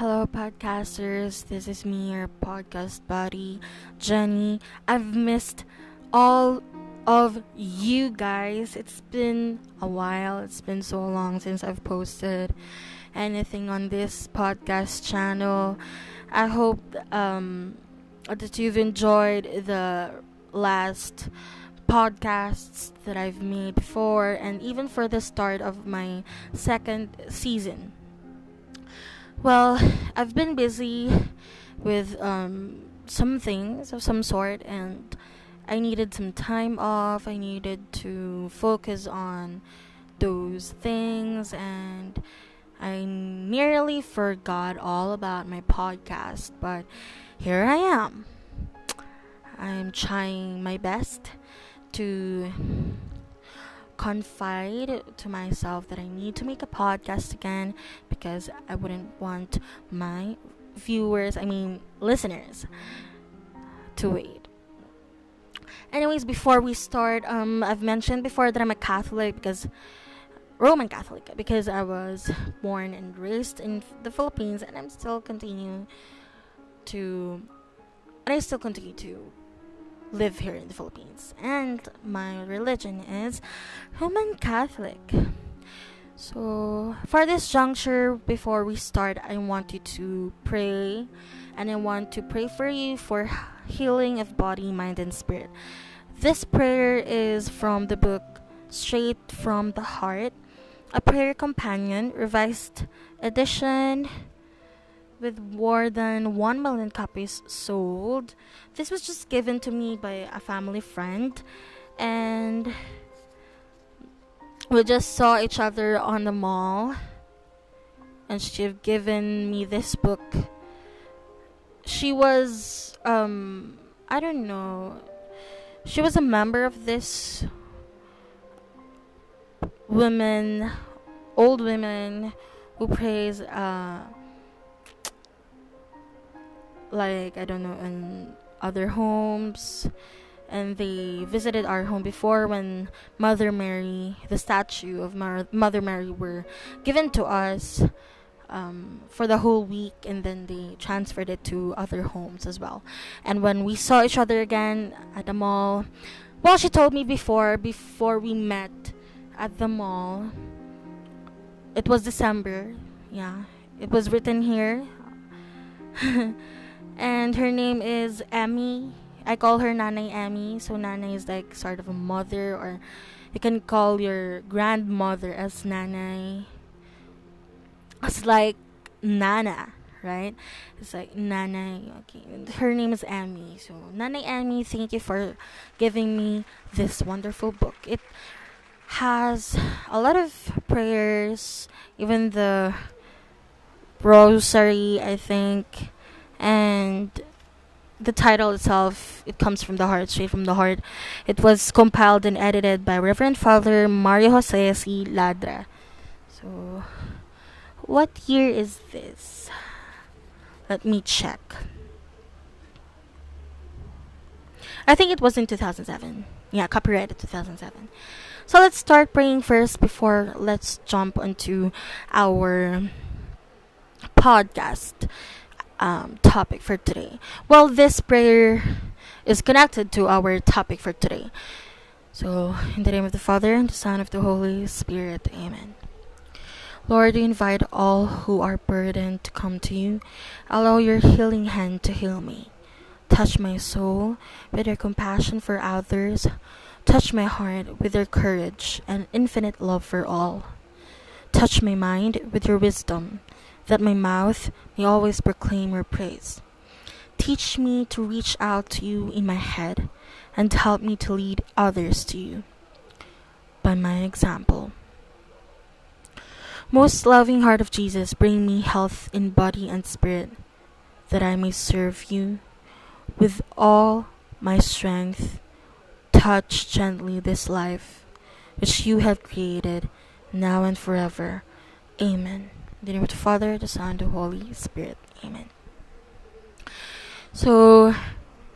Hello, podcasters. This is me, your podcast buddy, Jenny. I've missed all of you guys. It's been a while, it's been so long since I've posted anything on this podcast channel. I hope um, that you've enjoyed the last podcasts that I've made before, and even for the start of my second season. Well, I've been busy with um, some things of some sort, and I needed some time off. I needed to focus on those things, and I nearly forgot all about my podcast, but here I am. I'm trying my best to confide to myself that I need to make a podcast again because I wouldn't want my viewers, I mean, listeners, to wait. Anyways, before we start, um, I've mentioned before that I'm a Catholic because Roman Catholic because I was born and raised in the Philippines, and I'm still continuing to, and I still continue to live here in the Philippines. And my religion is Roman Catholic. So, for this juncture, before we start, I want you to pray. And I want to pray for you for healing of body, mind, and spirit. This prayer is from the book Straight from the Heart, a prayer companion, revised edition with more than 1 million copies sold. This was just given to me by a family friend, and we just saw each other on the mall, and she given me this book. She was, um, I don't know, she was a member of this women, old women who prays, uh, like I don't know in other homes and they visited our home before when Mother Mary, the statue of Mar- Mother Mary, were given to us um, for the whole week, and then they transferred it to other homes as well. And when we saw each other again at the mall, well, she told me before before we met at the mall. It was December. Yeah, it was written here. and her name is Emmy. I call her Nanay Emmy. So Nanay is like sort of a mother, or you can call your grandmother as Nanay. It's like Nana, right? It's like Nanay. Okay, her name is Emmy. So Nanay Emmy, thank you for giving me this wonderful book. It has a lot of prayers, even the rosary, I think and the title itself it comes from the heart straight from the heart. It was compiled and edited by reverend father mario jose c ladra. So what year is this? Let me check. I think it was in 2007 yeah copyrighted 2007 so let's start praying first before let's jump into our podcast um, topic for today? Well, this prayer is connected to our topic for today. So, in the name of the Father, and the Son, of the Holy Spirit, Amen. Lord, we invite all who are burdened to come to you. Allow your healing hand to heal me. Touch my soul with your compassion for others. Touch my heart with your courage and infinite love for all. Touch my mind with your wisdom that my mouth may always proclaim your praise. Teach me to reach out to you in my head and help me to lead others to you by my example. Most loving heart of Jesus, bring me health in body and spirit, that I may serve you with all my strength. Touch gently this life which you have created now and forever. Amen. The name of the Father, the Son, the Holy Spirit. Amen. So,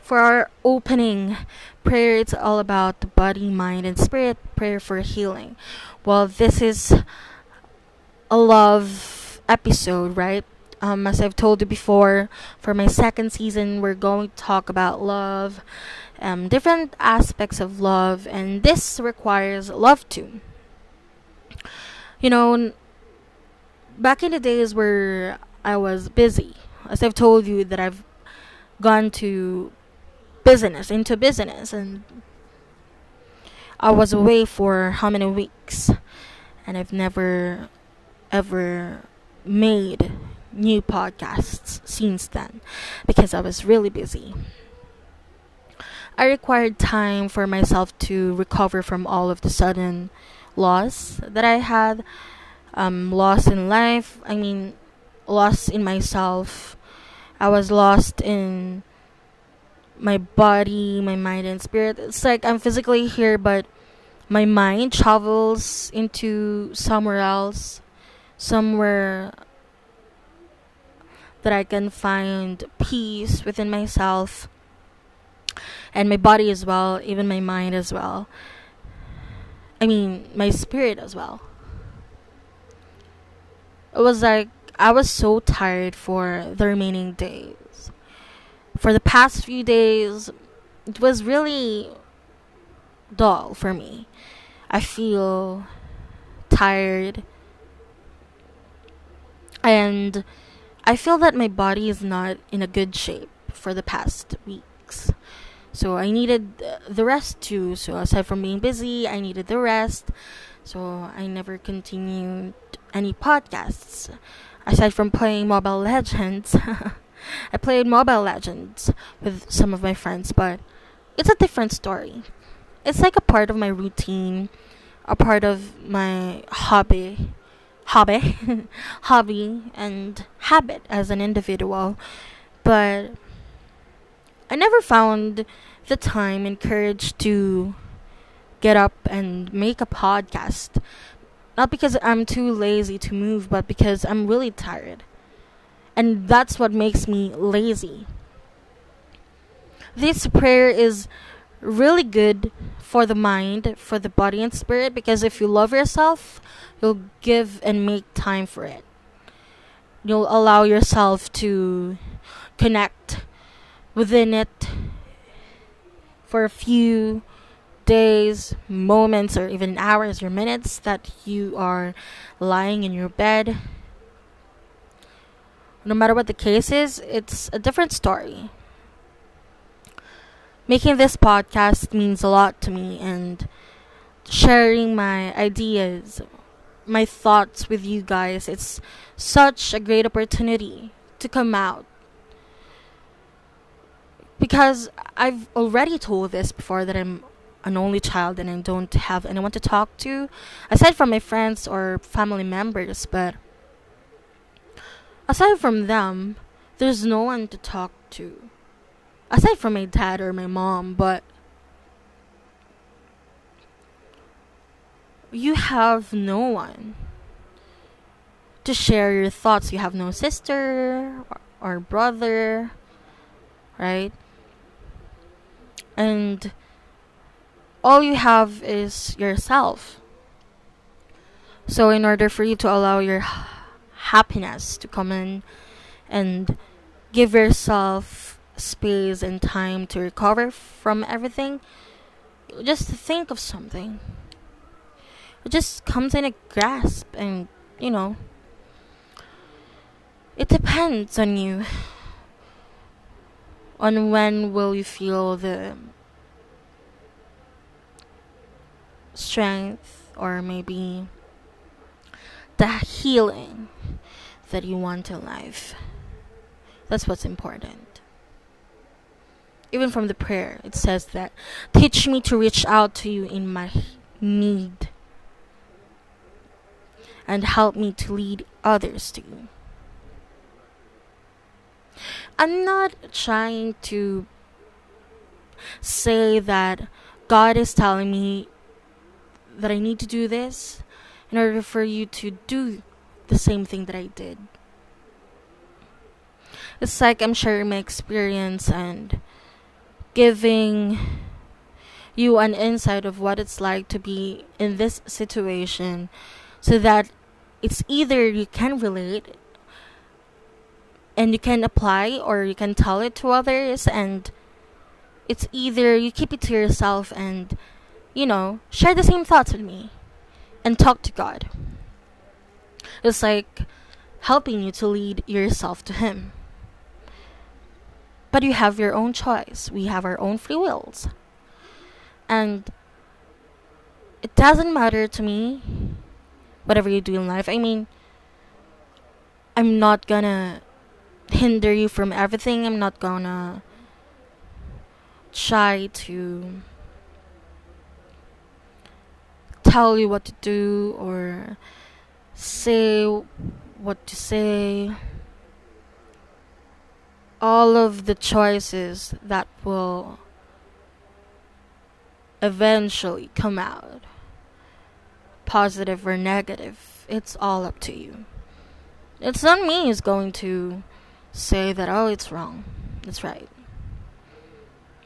for our opening prayer, it's all about the body, mind, and spirit prayer for healing. Well, this is a love episode, right? Um, as I've told you before, for my second season, we're going to talk about love, um, different aspects of love, and this requires love too. You know, back in the days where I was busy, as I've told you that I've gone to business, into business, and I was away for how many weeks, and I've never ever made new podcasts since then because I was really busy. I required time for myself to recover from all of the sudden loss that I had. Um, lost in life. I mean, lost in myself. I was lost in my body, my mind, and spirit. It's like I'm physically here, but my mind travels into somewhere else, somewhere that I can find peace within myself and my body as well, even my mind as well. I mean, my spirit as well. It was like I was so tired for the remaining days. For the past few days, it was really dull for me. I feel tired and I feel that my body is not in a good shape for the past weeks. So I needed the rest too. So aside from being busy, I needed the rest. So I never continued any podcasts. Aside from playing Mobile Legends, I played Mobile Legends with some of my friends, but it's a different story. It's like a part of my routine, a part of my hobby hobby hobby and habit as an individual but i never found the time and courage to get up and make a podcast not because i'm too lazy to move but because i'm really tired and that's what makes me lazy this prayer is really good for the mind, for the body and spirit because if you love yourself, you'll give and make time for it. You'll allow yourself to connect within it for a few days, moments, or even hours or minutes that you are lying in your bed. No matter what the case is, it's a different story making this podcast means a lot to me and sharing my ideas, my thoughts with you guys. It's such a great opportunity to come out. Because I've already told this before that I'm an only child and I don't have anyone to talk to aside from my friends or family members, but aside from them, there's no one to talk to aside from my dad or my mom, but you have no one to share your thoughts. You have no sister or, brother, right? And all you have is yourself. So, in order for you to allow your happiness to come in and give yourself space and time to recover from everything, just to think of something. It just comes in a grasp, and you know, it depends on you. On when will you feel the strength or maybe the healing that you want in life. That's what's important even from the prayer, it says that teach me to reach out to you in my need and help me to lead others to you. I'm not trying to say that God is telling me that I need to do this in order for you to do the same thing that I did. It's like I'm sharing my experience and giving you an insight of what it's like to be in this situation so that it's either you can relate and you can apply or you can tell it to others and it's either you keep it to yourself and you know share the same thoughts with me and talk to god. It's like helping you to lead yourself to him. But you have your own choice. We have our own free wills. And it doesn't matter to me whatever you do in life. I mean i'm not gonna hinder you from everything. I'm not gonna try to tell you what to do or say what to say. All of the choices that will eventually come out, positive or negative, it's all up to you. It's not me who's going to say that, oh, it's wrong. That's right.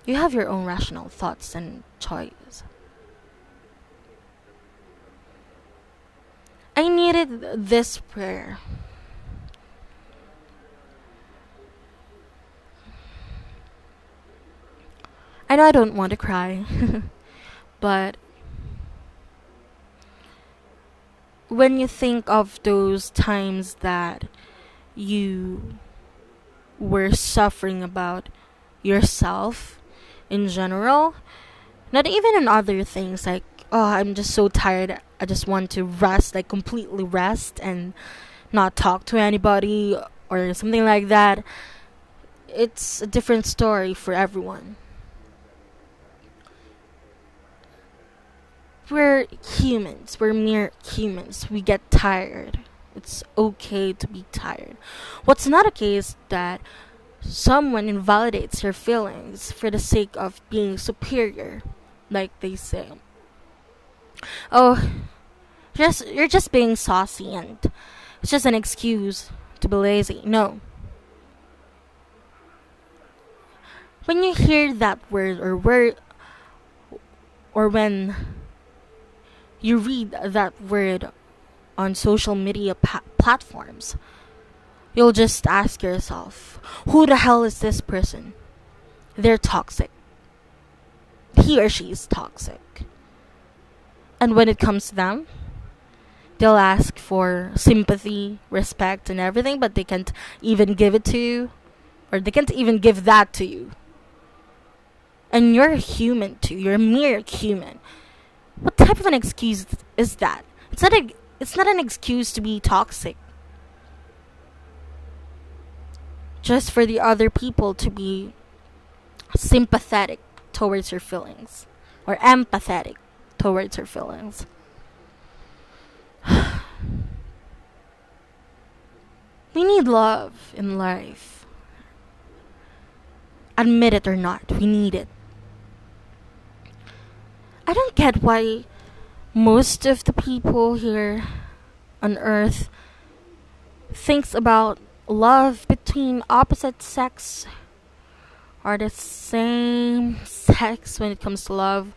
You have your own rational thoughts and choices. I needed this prayer. I know I don't want to cry, but when you think of those times that you were suffering about yourself in general. Not even in other things like, oh, I'm just so tired. I just want to rest, like completely rest and not talk to anybody or something like that. It's a different story for everyone. We're humans, we're mere humans. We get tired. It's okay to be tired. What's not okay is that someone invalidates your feelings for the sake of being superior, like they say. Oh, just you're just being saucy and it's just an excuse to be lazy. No. When you hear that word or word or when you read that word on social media pa- platforms, you'll just ask yourself, who the hell is this person? They're toxic. He or she is toxic. And when it comes to them, they'll ask for sympathy, respect, and everything, but they can't even give it to you, or they can't even give that to you. And you're human too. You're a mere human. What type of an excuse is that? It's not a it's not an excuse to be toxic. Just for the other people to be sympathetic towards your feelings or empathetic towards her feelings. we need love in life. Admit it or not, we need it. I don't get why most of the people here on earth thinks about love between opposite sex are the same sex when it comes to love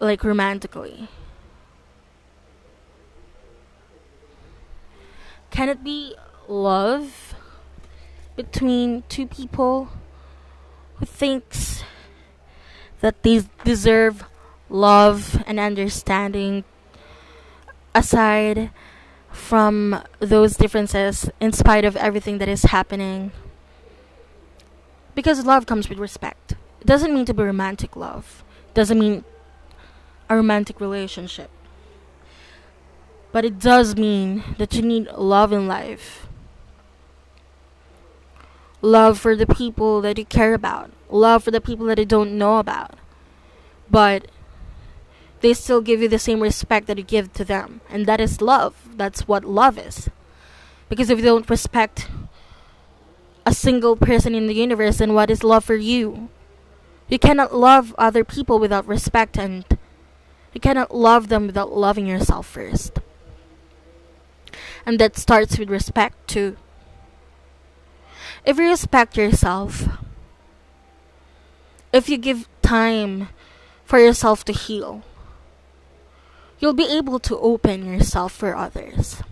like romantically. Can it be love between two people who thinks that they deserve love and understanding aside from those differences in spite of everything that is happening? Because love comes with respect. It doesn't mean to be romantic love. It doesn't mean a romantic relationship but it does mean that you need love in life love for the people that you care about love for the people that you don't know about but they still give you the same respect that you give to them. And that is love. That's what love is. Because if you don't respect a single person in the universe, then what is love for you? You cannot love other people without respect, and you cannot love them without loving yourself first. And that starts with respect, too. If you respect yourself, if you give time for yourself to heal, you'll be able to open yourself for others.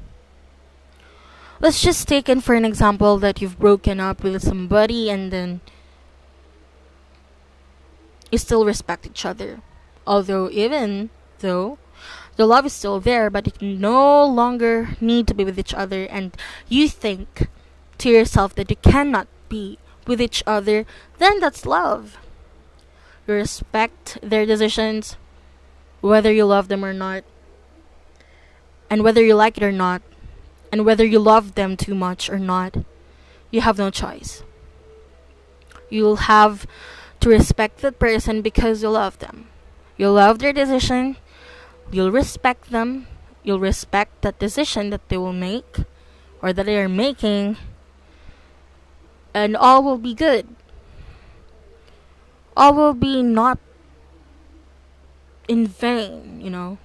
let's just take in for an example that you've broken up with somebody and then you still respect each other. Although, even though the love is still there, but you no longer need to be with each other, and you think to yourself that you cannot be with each other, then that's love. You respect their decisions, whether you love them or not, and whether you like it or not, and whether you love them too much or not, you have no choice. You'll have to respect that person because you love them. You love their decision, you'll respect them, you'll respect that decision that they will make or that they are making, and all will be good. All will be not in vain, you know.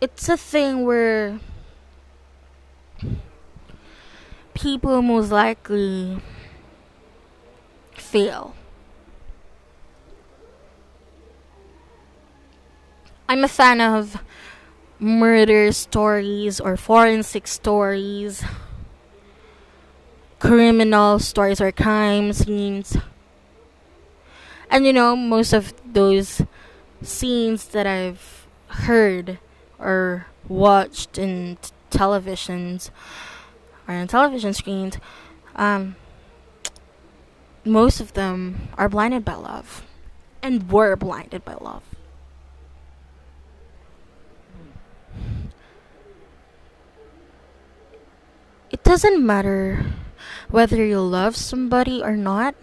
It's a thing where people most likely fail. I'm a fan of murder stories or forensic stories, criminal stories or crime scenes. And you know, most of those scenes that I've heard or watched in t- televisions or on television screens, um, most of them are blinded by love and were blinded by love. It doesn't matter whether you love somebody or not,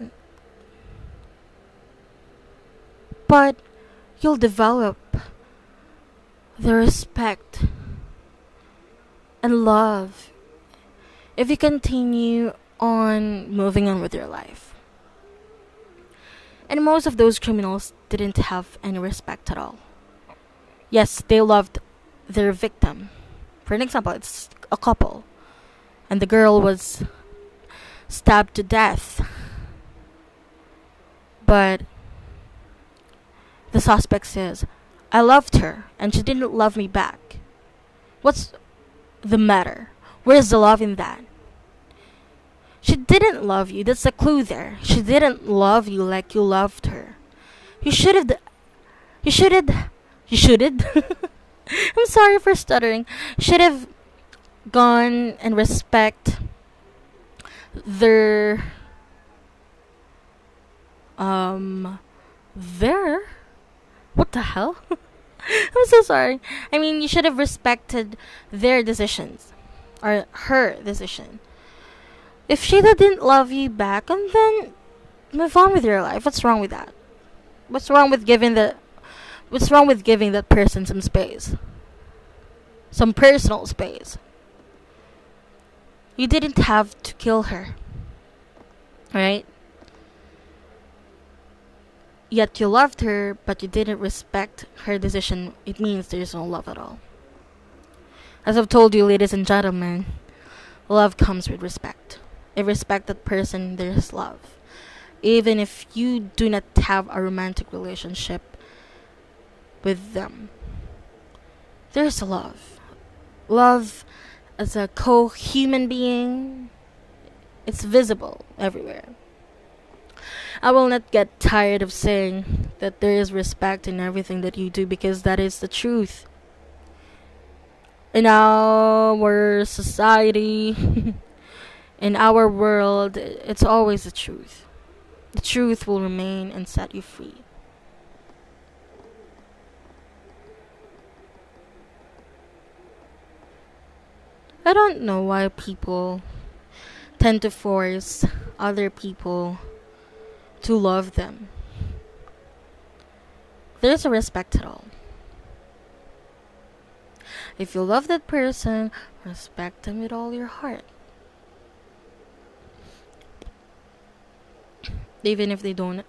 but you'll develop the respect and love if you continue on moving on with your life. And most of those criminals didn't have any respect at all. Yes, they loved their victim. For an example, it's a couple, and the girl was stabbed to death. But the suspect says, I loved her, and she didn't love me back. What's the matter? Where's the love in that? She didn't love you. That's a clue there. She didn't love you like you loved her. You should have. You should have. You should have. I'm sorry for stuttering. Should have gone and respect their um their what the hell? I'm so sorry. I mean, you should have respected their decisions or her decision. If she didn't love you back, and then move on with your life. What's wrong with that? What's wrong with giving the What's wrong with giving that person some space? Some personal space. You didn't have to kill her. Right? Yet you loved her, but you didn't respect her decision. It means there's no love at all. As I've told you, ladies and gentlemen, love comes with respect. If respect that person, there's love. Even if you do not have a romantic relationship with them, there's love. Love as a co human being, it's visible everywhere. I will not get tired of saying that there is respect in everything that you do because that is the truth. In our society, in our world, it's always the truth. The truth will remain and set you free. I don't know why people tend to force other people to love them. There's a respect at all. If you love that person, respect them with all your heart. Even if they don't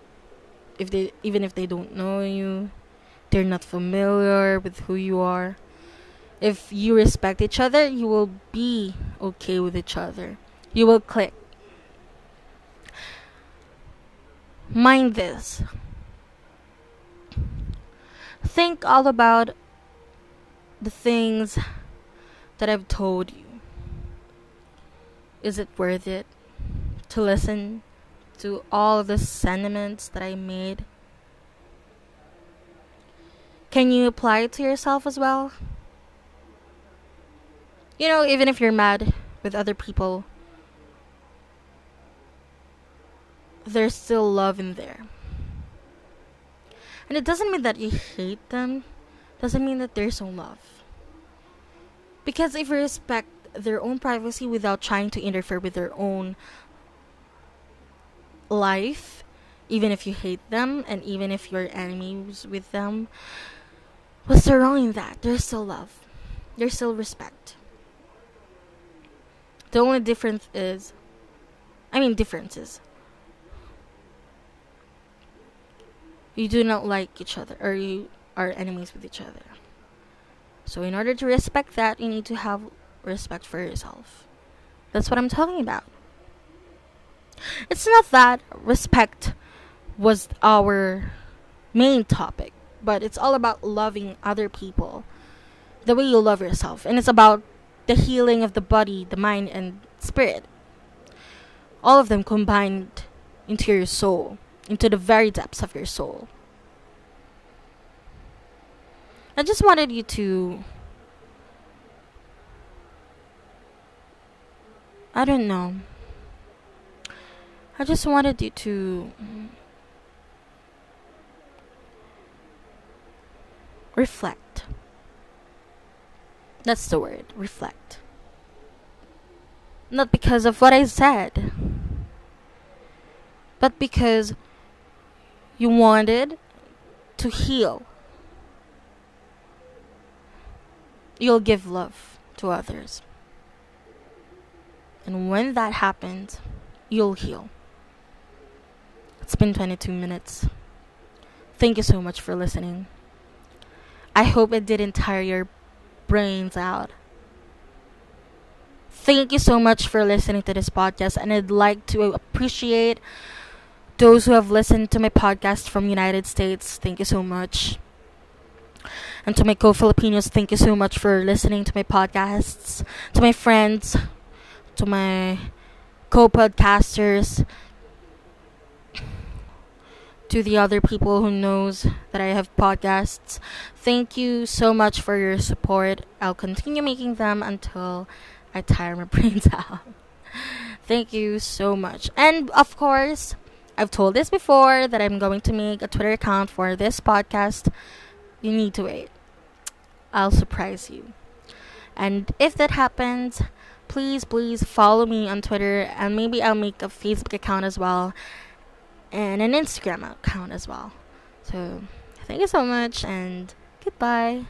if they even if they don't know you, they're not familiar with who you are. If you respect each other, you will be okay with each other. You will click. Mind this. Think all about the things that I've told you. Is it worth it to listen to all the sentiments that I made? Can you apply it to yourself as well? You know, even if you're mad with other people, there's still love in there. And it doesn't mean that you hate them, doesn't mean that there's no love. Because if you respect their own privacy without trying to interfere with their own life, even if you hate them and even if you're enemies with them, what's the wrong in that? There's still love. There's still respect. The only difference is, I mean, differences. You do not like each other, or you are enemies with each other. So, in order to respect that, you need to have respect for yourself. That's what I'm talking about. It's not that respect was our main topic, but it's all about loving other people the way you love yourself. And it's about the healing of the body, the mind, and spirit. All of them combined into your soul, into the very depths of your soul. I just wanted you to. I don't know. I just wanted you to. Reflect. That's the word. Reflect. Not because of what I said, but because you wanted to heal. You'll give love to others. And when that happens, you'll heal. It's been 22 minutes. Thank you so much for listening. I hope it didn't tire your brains out. Thank you so much for listening to this podcast, and I'd like to appreciate those who have listened to my podcast from United States. Thank you so much. And to my co-Filipinos, thank you so much for listening to my podcasts. To my friends, to my co-podcasters, to the other people who knows that I have podcasts. Thank you so much for your support. I'll continue making them until I tire my brains out. Thank you so much. And of course, I've told this before that I'm going to make a Twitter account for this podcast. You need to wait. I'll surprise you. And if that happens, please, please follow me on Twitter and maybe I'll make a Facebook account as well and an Instagram account as well. So, thank you so much and goodbye.